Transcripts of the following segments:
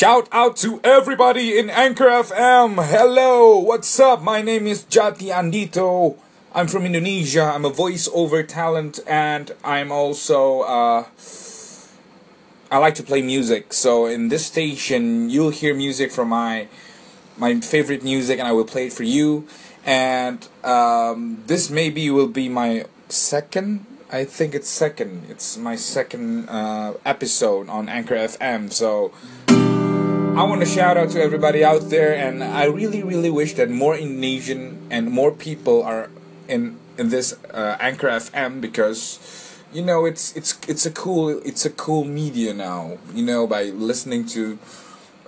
Shout out to everybody in Anchor FM. Hello, what's up? My name is Jati Andito. I'm from Indonesia. I'm a voiceover talent and I'm also uh I like to play music. So in this station, you'll hear music from my my favorite music and I will play it for you. And um, this maybe will be my second I think it's second. It's my second uh, episode on Anchor FM. So I want to shout out to everybody out there, and I really, really wish that more Indonesian and more people are in in this uh, Anchor FM because you know it's it's it's a cool it's a cool media now. You know by listening to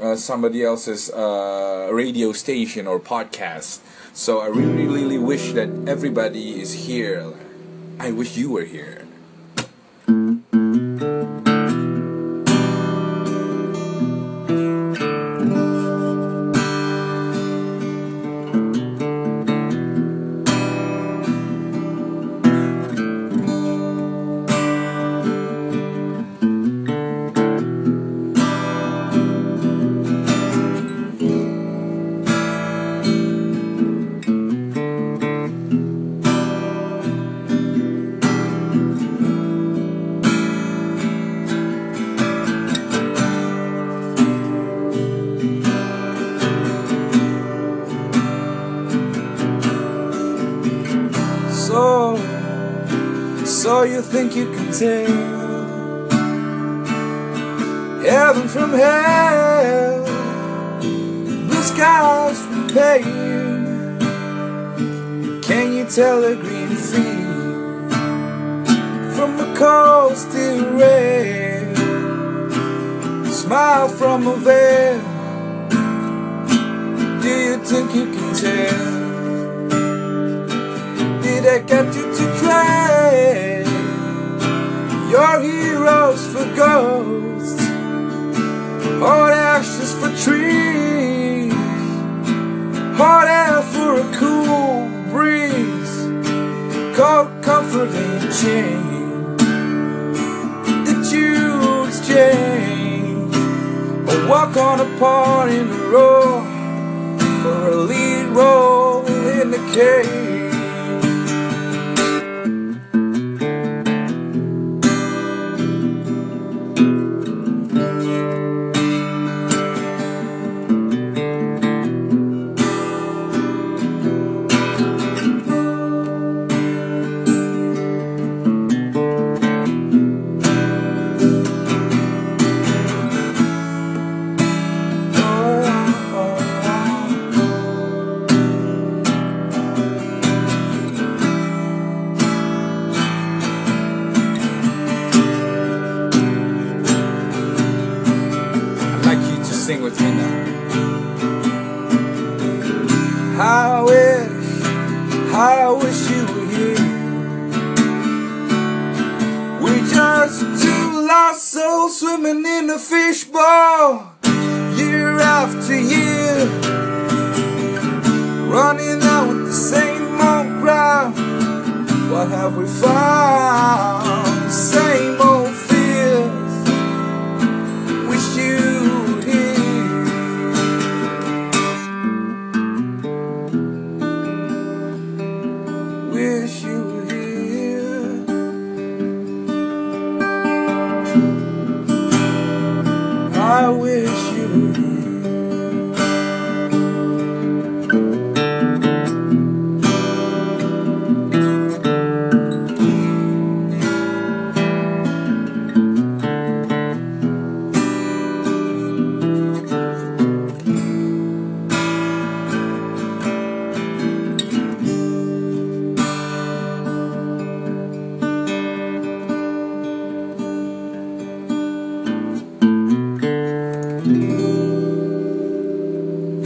uh, somebody else's uh, radio station or podcast. So I really, really wish that everybody is here. I wish you were here. So you think you can tell heaven from hell, blue skies from pain? Can you tell a green field from a cold steel red? Smile from a veil. Do you think you can tell? Did I get you to trade your heroes for ghosts, hot ashes for trees, hot air for a cool breeze, cold comfort and change? Did you exchange or walk on a part in the road for a lead role in the cage? Sing with me now. I wish, I wish you were here. We're just two lost souls swimming in a fishbowl, year after year. Running out with the same old crowd. What have we found? I wish you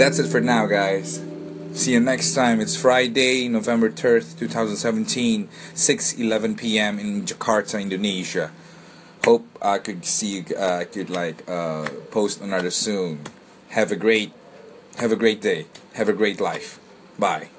That's it for now, guys. See you next time. It's Friday, November 3rd, 2017, 6:11 p.m. in Jakarta, Indonesia. Hope I could see. Uh, I could like uh, post another soon. Have a great, have a great day. Have a great life. Bye.